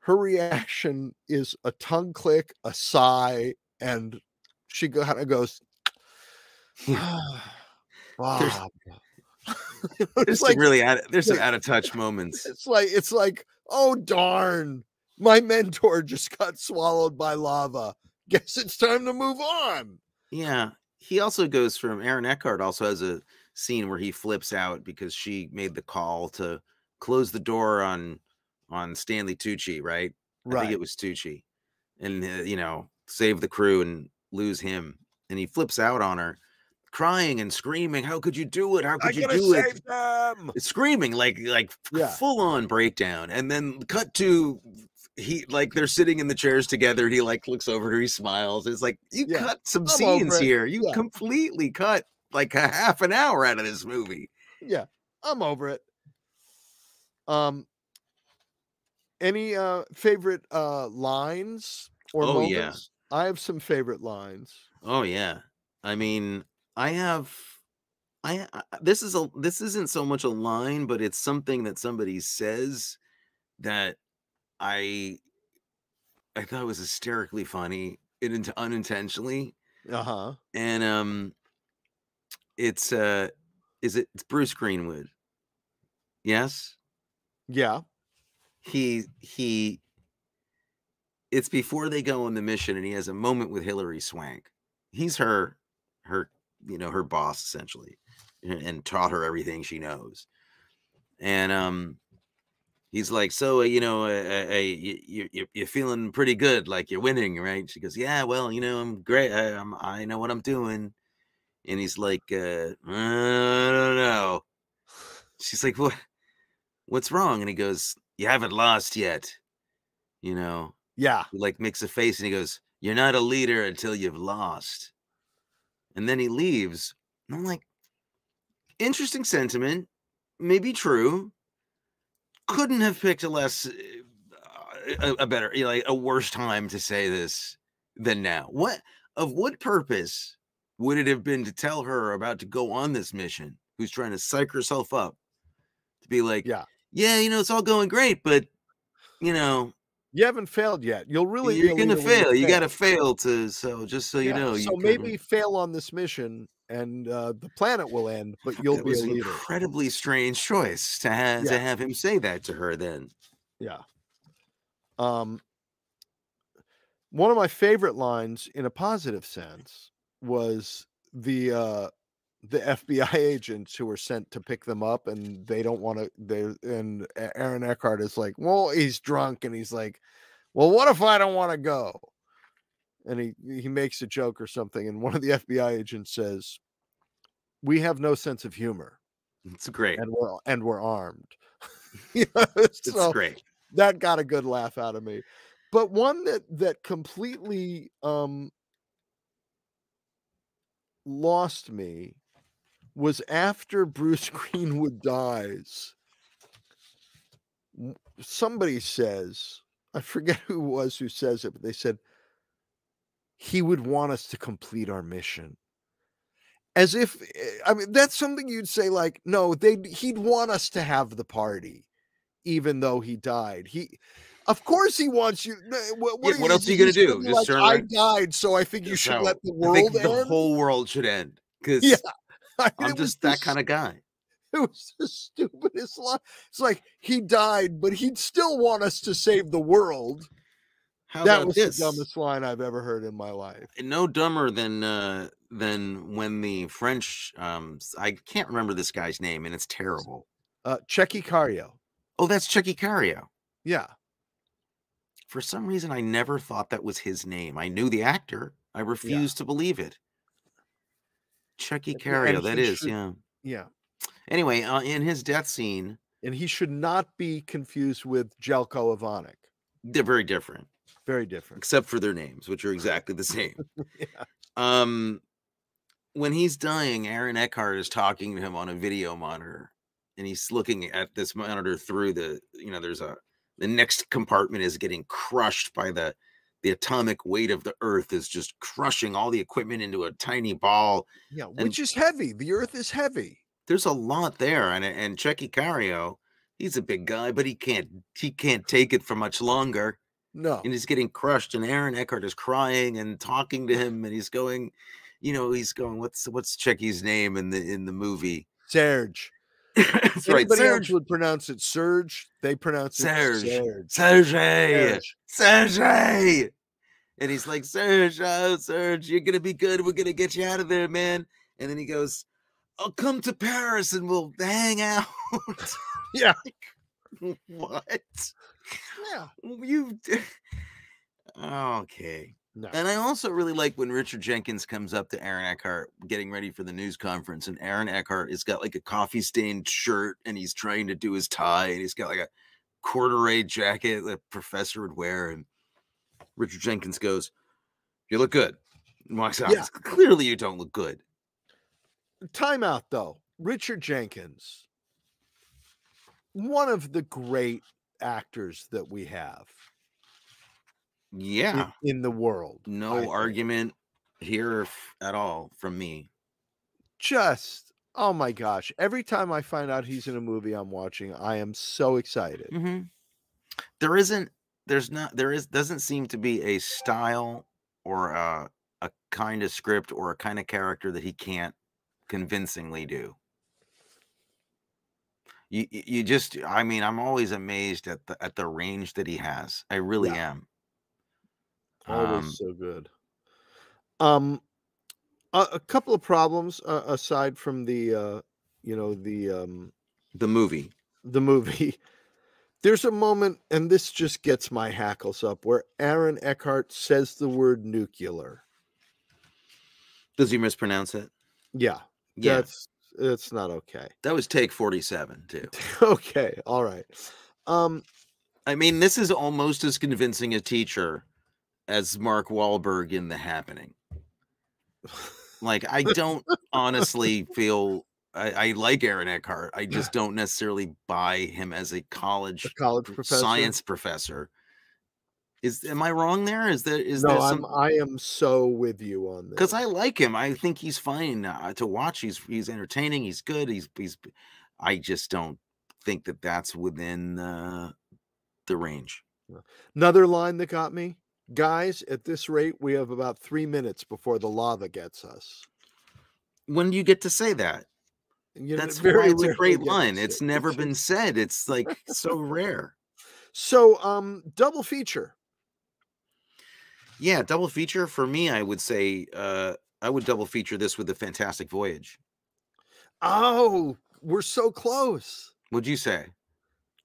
Her reaction is a tongue click, a sigh, and she kind of goes, (sighs) (laughs) It's There's like really out, there's some out of touch (laughs) moments. it's like it's like oh darn my mentor just got swallowed by lava guess it's time to move on Yeah. He also goes from Aaron Eckhart also has a scene where he flips out because she made the call to close the door on on Stanley Tucci, right? I think it was Tucci. And uh, you know, save the crew and lose him. And he flips out on her, crying and screaming, "How could you do it? How i could you do save it?" them Screaming like like Yeah. full on breakdown. And then cut to he like they're sitting in the chairs together. He like looks over to her, he smiles. It's like you Yeah. cut some I'm scenes here. You Yeah. completely cut like a half an hour out of this movie. yeah i'm over it um any uh favorite uh lines or Oh, yeah. moments i have some favorite lines Oh yeah. I mean, I have I I- this is a this isn't so much a line, but it's something that somebody says that I I thought was hysterically funny. it into unintentionally, Uh-huh. and um, it's uh, is it? It's Bruce Greenwood. Yes, Yeah. he he. It's before they go on the mission, and he has a moment with Hilary Swank. He's her, her, you know, her boss essentially, and, and taught her everything she knows. And um, he's like, "So, uh, you know, uh, uh, uh, you, you you- you're feeling pretty good, like you're winning, right?" She goes, "Yeah, well, you know, I'm great. I, I'm, I know what I'm doing." And he's like, uh, "I don't know." She's like, "What? What's wrong?" And he goes, "You haven't lost yet." You know, Yeah. he like makes a face and he goes, You're not a leader until you've lost. And then he leaves. And I'm like, interesting sentiment, maybe true. Couldn't have picked a less, uh, a, a better, you know, like a worse time to say this than now. What of what purpose would it have been to tell her about to go on this mission, who's trying to psych herself up, to be like, Yeah. yeah, you know, it's all going great, but you know, You haven't failed yet. You'll really you're gonna fail. You gotta fail to so just so you Yeah, know. you So maybe fail on this mission and uh, the planet will end, but you'll that be an incredibly strange choice to have Yeah. to have him say that to her. Then Yeah. Um one of my favorite lines in a positive sense was the uh the FBI agents who were sent to pick them up and they don't want to they and Aaron Eckhart is like, "Well, he's drunk." And he's like, "Well, what if I don't want to go?" And he he makes a joke or something and one of the FBI agents says, "We have no sense of humor it's great. and we're and we're armed." (laughs) You know, (laughs) It's so- great. that got a good laugh out of me but one that that completely um lost me was after bruce (laughs) greenwood dies. Somebody says i forget who it was who says it but they said he would want us to complete our mission. As if eh, i mean that's something you'd say like no they he'd want us to have the party even though he died. He of course he wants you no, what, Yeah, are what else are you gonna gonna do? like, i died so i think you should So, let the world the end? whole world should end because Yeah, (laughs) I mean, it just that kind of guy. (laughs) it was the stupidest line. It's like he died, but he'd still want us to save the world. How that was this? the dumbest line I've ever heard in my life. no dumber than uh than when the French um I can't remember this guy's name and it's terrible. Uh, Tchéky Karyo. Oh, that's Chucky Cario. Yeah, For some reason, I never thought that was his name. I knew the actor. I refused to believe it. Chucky Cario, that is, should- yeah. yeah, Anyway, uh, in his death scene, and he should not be confused with Zeljko Ivanek. they're very different, Very different. except for their names, which are exactly the same. (laughs) Yeah. Um, when he's dying, Aaron Eckhart is talking to him on a video monitor, and he's looking at this monitor through the, you know, there's a the next compartment is getting crushed by the the atomic weight of the earth is just crushing all the equipment into a tiny ball. Yeah, which is heavy. The Earth is heavy. There's a lot there, and and Tchéky Karyo, he's a big guy, but he can't he can't take it for much longer. No, and he's getting crushed and Aaron Eckhart is crying and talking to him and he's going you know he's going what's what's Tchéky's name in the in the movie Serge. (laughs) that's right Anybody Serge would pronounce it Serge. They pronounce it Serge. Serge. Serge Serge. Serge and he's like Serge oh Serge you're gonna be good we're gonna get you out of there man and then he goes I'll come to Paris and we'll hang out (laughs) Yeah. what Yeah. you (laughs) okay No. And I also really like when Richard Jenkins comes up to Aaron Eckhart getting ready for the news conference, and Aaron Eckhart has got like a coffee stained shirt and he's trying to do his tie, and he's got like a corduroy jacket that professor would wear. And Richard Jenkins goes, You look good. And walks out. Yeah. Clearly, you don't look good. Timeout though. Richard Jenkins, one of the great actors that we have Yeah. in, the world. I No think. argument here f- at all from me. Just oh my gosh! Every time I find out he's in a movie I'm watching, I am so excited. Mm-hmm. There isn't. There's not. There is. Doesn't seem to be a style or a, a kind of script or a kind of character that he can't convincingly do. You you you just I mean, I'm always amazed at the at the range that he has. I really Yeah. am. Always Um, so good. Um, a, a couple of problems uh, aside from the, uh, you know, the um, the movie. the movie. (laughs) There's a moment, and this just gets my hackles up, where Aaron Eckhart says the word nuclear. Does he mispronounce it? Yeah, Yeah. that's it's not okay. That was take 47 too. (laughs) okay, all right. Um, I mean, this is almost as convincing a teacher as Mark Wahlberg in The Happening. (laughs) Like, I don't honestly feel I, I like Aaron Eckhart. I just (laughs) don't necessarily buy him as a college a college professor. science professor. Is am I wrong there? Is there is no, there I'm I am so with you on this. because I like him. I think he's fine uh, to watch. He's he's entertaining. He's good. He's he's. I just don't think that that's within uh, the range. Another line that got me, guys. At this rate, we have about three minutes before the lava gets us. When do you get to say that? You know, That's very why it's a great line. It's it. never been (laughs) said. It's like so rare. So, um, double feature. Yeah, double feature for me. I would say uh, I would double feature this with the Fantastic Voyage. Oh, we're so close. Would you say?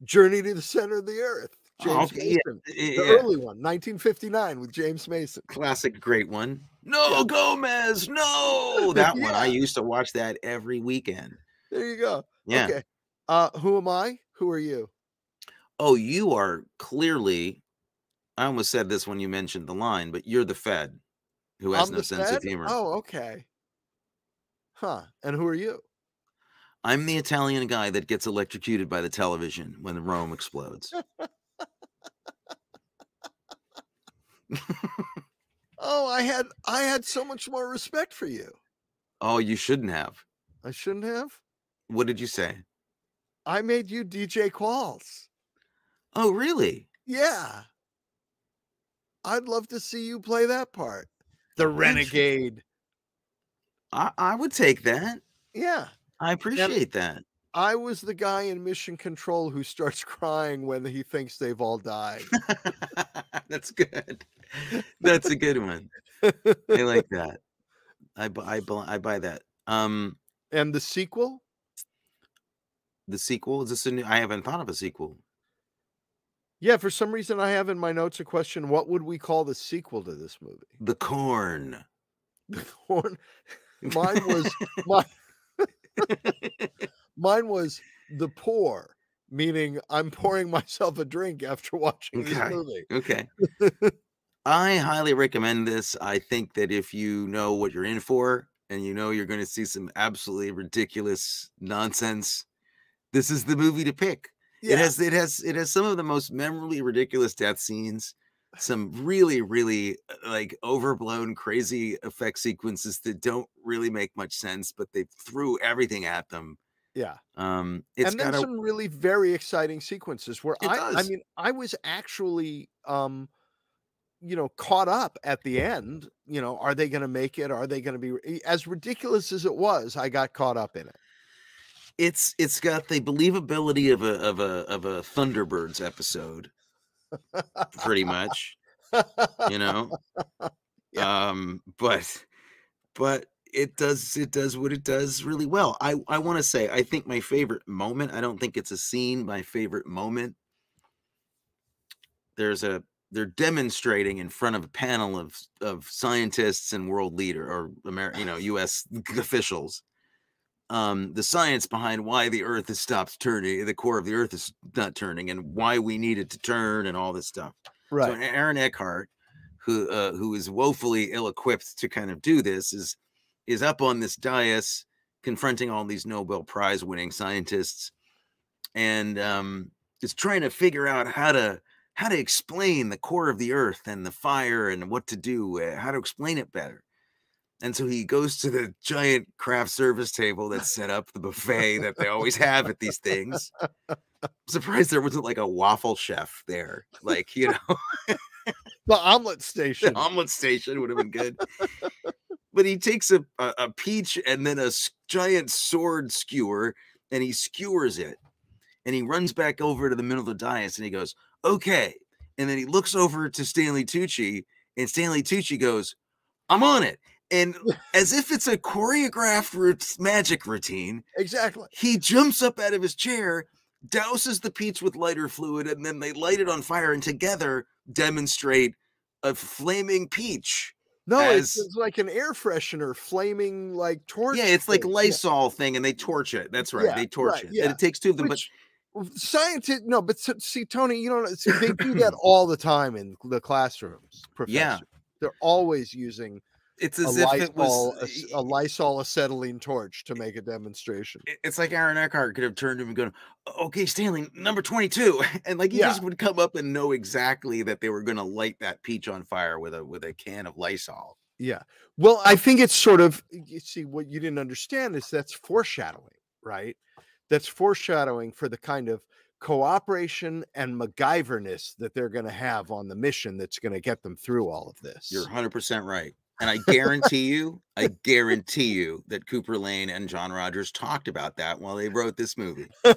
Journey to the Center of the Earth. Oh, James okay, yeah, Mason. The yeah. early one, 1959, with James Mason. classic great one. No Gomez, no (laughs) that one. I used to watch that every weekend. There you go. Yeah. Okay. Uh, who am I? Who are you? Oh, you are clearly. I almost said this when you mentioned the line, but you're the Fed, who has I'm no sense Fed? of humor. Oh, okay. Huh. And who are you? I'm the Italian guy that gets electrocuted by the television when Rome explodes. (laughs) Oh, I had I had so much more respect for you. oh, you shouldn't have. I shouldn't have. What did you say? I made you DJ Qualls. Oh, really? Yeah. I'd love to see you play that part. The renegade. I, I would take that. Yeah. I appreciate that. I was the guy in Mission Control who starts (laughs) crying when he thinks they've all died. (laughs) That's good. (laughs) That's a good one. I like that. I I I buy that. Um, and the sequel? the sequel is this a new? I haven't thought of a sequel. Yeah, for some reason I have in my notes a question. What would we call the sequel to this movie? The Corn. (laughs) The corn. (laughs) Mine was my mine was the pour, meaning I'm pouring myself a drink after watching this movie. Okay. I highly recommend this. I think that if you know what you're in for and you know you're going to see some absolutely ridiculous nonsense, this is the movie to pick. Yeah, It has it has it has some of the most memorably ridiculous death scenes, some really really uh, like overblown crazy effect sequences that don't really make much sense, but they threw everything at them. yeah. Um it's and then got some really very exciting sequences where It I I mean I was actually um you know caught up at the end. You know, are they going to make it? Are they going to be as ridiculous as it was? I got caught up in it. it's it's got the believability of a of a of a Thunderbirds episode, pretty much. you know (laughs) um but but it does it does what it does really well i i want to say i think my favorite moment i don't think it's a scene my favorite moment there's a they're demonstrating in front of a panel of of scientists and world leader or Amer- you know (sighs) us (laughs) officials um the science behind why the earth has stopped turning the core of the earth is not turning and why we need it to turn and all this stuff Right. so. Aaron Eckhart, who uh, who is woefully ill-equipped to kind of do this, is is up on this dais confronting all these Nobel Prize winning scientists, and um, is trying to figure out how to how to explain the core of the Earth and the fire and what to do, uh, how to explain it better. And so he goes to the giant craft service table that's set up, the buffet that they always have at these things. I'm surprised there wasn't like a waffle chef there, like you know. (laughs) the omelet (laughs) station. The omelet station would have been good. but he takes a, a, a peach and then a giant sword skewer and he skewers it. And he runs back over to the middle of the dais and he goes, okay. And then he looks over to Stanley Tucci and Stanley Tucci goes, I'm on it. And (laughs) as if it's a choreographed magic routine, exactly. he jumps up out of his chair, douses the peach with lighter fluid, and then they light it on fire and together demonstrate a flaming peach. No, it's, as- it's like an air freshener, flaming like torch. Yeah, it's like thing. Yeah. Lysol thing, and they torch it. That's right. Yeah, they torch right, it. yeah. And it takes two of them, Which, scientists, no, but see, Tony, you see, they do that (coughs) all the time in the classrooms. Yeah. They're always using it's a as if it Lysol, was. ac- a Lysol acetylene torch to make a demonstration. It's like Aaron Eckhart could have turned to him and gone, "Okay, Stanley, number twenty-two. (laughs) and like he Yeah. just would come up and know exactly that they were going to light that peach on fire with a with a can of Lysol. Yeah. Well, I think it's sort of you see what you didn't understand is that's foreshadowing, right? That's foreshadowing for the kind of cooperation and MacGyverness that they're going to have on the mission that's going to get them through all of this. You're 100% right. And I (laughs) guarantee you, I guarantee you that Cooper Layne and John Rogers talked about that while they wrote this movie. (laughs)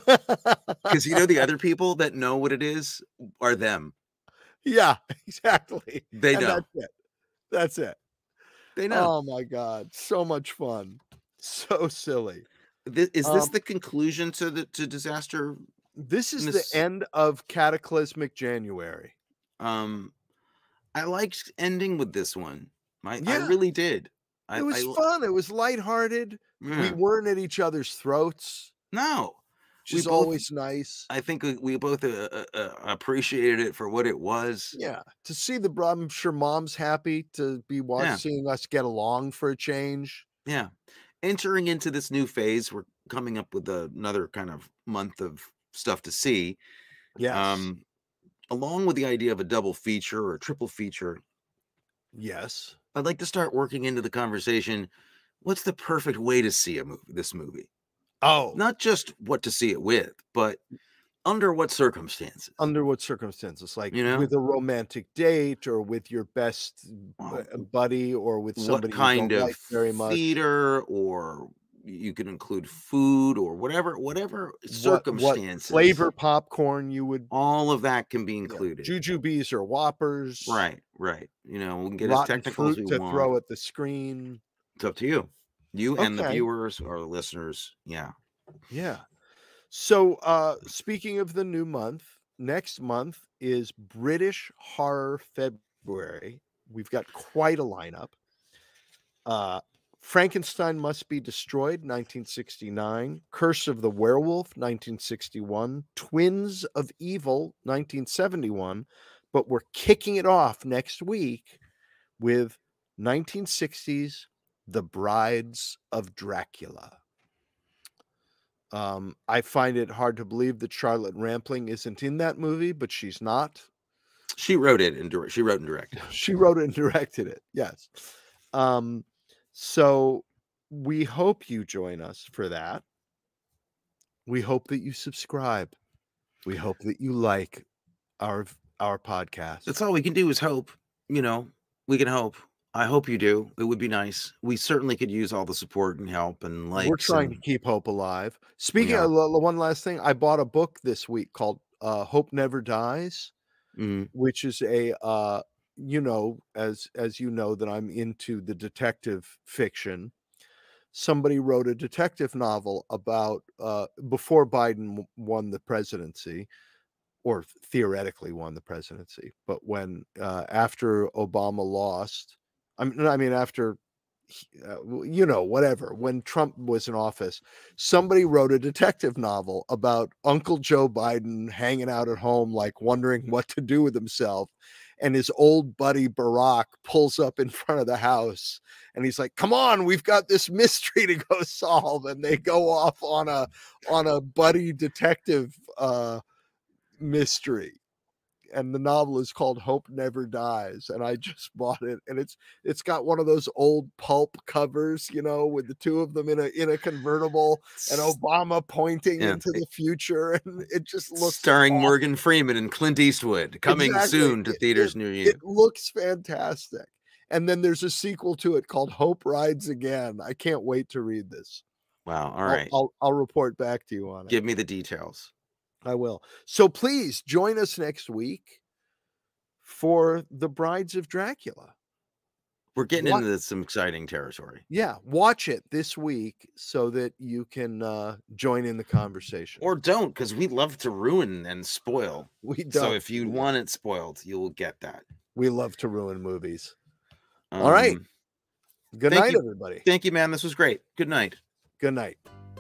Because you know, the other people that know what it is are them. yeah, (laughs) exactly. They And know. that's it. That's it. They know. Oh my god, so much fun. So silly. Thi- is this um, the conclusion to the to disaster? This is Miss- the end of cataclysmic January. Um, I liked ending with this one. I, I really did. I, It was I fun. It was lighthearted. yeah. We weren't at each other's throats, no, which We is both- always nice. I think we, we both uh, uh, uh, appreciated it for what it was. Yeah, to see the bro- I'm sure mom's happy to be watching, Yeah. seeing us get along for a change. Yeah. Entering into this new phase, we're coming up with another kind of month of stuff to see. Yes, Um, along with the idea of a double feature or a triple feature, yes. I'd like to start working into the conversation. What's the perfect way to see a movie? This movie, Oh, not just what to see it with, but under what circumstances. under what circumstances? Like You know? with a romantic date, or with your best Well, uh, buddy, or with somebody what kind you don't of like very much. theater, or you can include food, or whatever, whatever What, what circumstances. flavor popcorn you would all of that can be yeah, included. jujubes or whoppers, Right, right. You know, we can get as technical as we to want. throw at the screen. It's up to you. You and the viewers or the listeners. Yeah. Yeah. So, uh, speaking of the new month, next month is British Horror February. We've got quite a lineup. Uh, Frankenstein Must Be Destroyed, 1969. Curse of the Werewolf, 1961. Twins of Evil, 1971. But we're kicking it off next week with 1960s The Brides of Dracula. Um, I find it hard to believe that Charlotte Rampling isn't in that movie, but she's not. She wrote it and dir- she wrote and directed. She wrote it and directed it. Yes. Um, so we hope you join us for that. We hope that you subscribe. We hope that you like our our podcast. That's all we can do is hope. You know, we can hope. I hope you do. It would be nice. We certainly could use all the support and help and like. We're trying to keep hope alive. Speaking are. of l- one last thing, I bought a book this week called uh, "Hope Never Dies." Mm, which is a uh you know as as you know that i'm into the detective fiction somebody wrote a detective novel about uh before biden won the presidency or theoretically won the presidency but when uh after obama lost i mean i mean after uh, you know whatever when trump was in office somebody wrote a detective novel about uncle joe biden hanging out at home like wondering what to do with himself and his old buddy barack pulls up in front of the house and he's like come on we've got this (laughs) mystery to go solve and they go off on a on a buddy detective uh mystery and the novel is called Hope Never Dies, and I just (laughs) bought it, and it's it's got one of those old pulp covers, you know, with the two of them in a in a convertible, and Obama pointing Yeah. into eh the future, (laughs) and it just looks starring awesome. Morgan Freeman and Clint Eastwood, coming Exactly. soon to It- theaters near you. It looks fantastic. And then there's a sequel to it called Hope Rides Again. I can't wait to read this. wow. All right, I'll- I'll, I'll report back to you on it. Give me the details. I will. So please join us next week for The Brides of Dracula. We're getting What- into some exciting territory. Yeah, watch it this week so that you can uh, join in the conversation. Or don't, because we love to ruin and spoil. (laughs) we don't. So if you want it spoiled, you'll get that. we love to ruin movies. All right. Um, Good night, you. everybody. Thank you, man. This was great. Good night. Good night.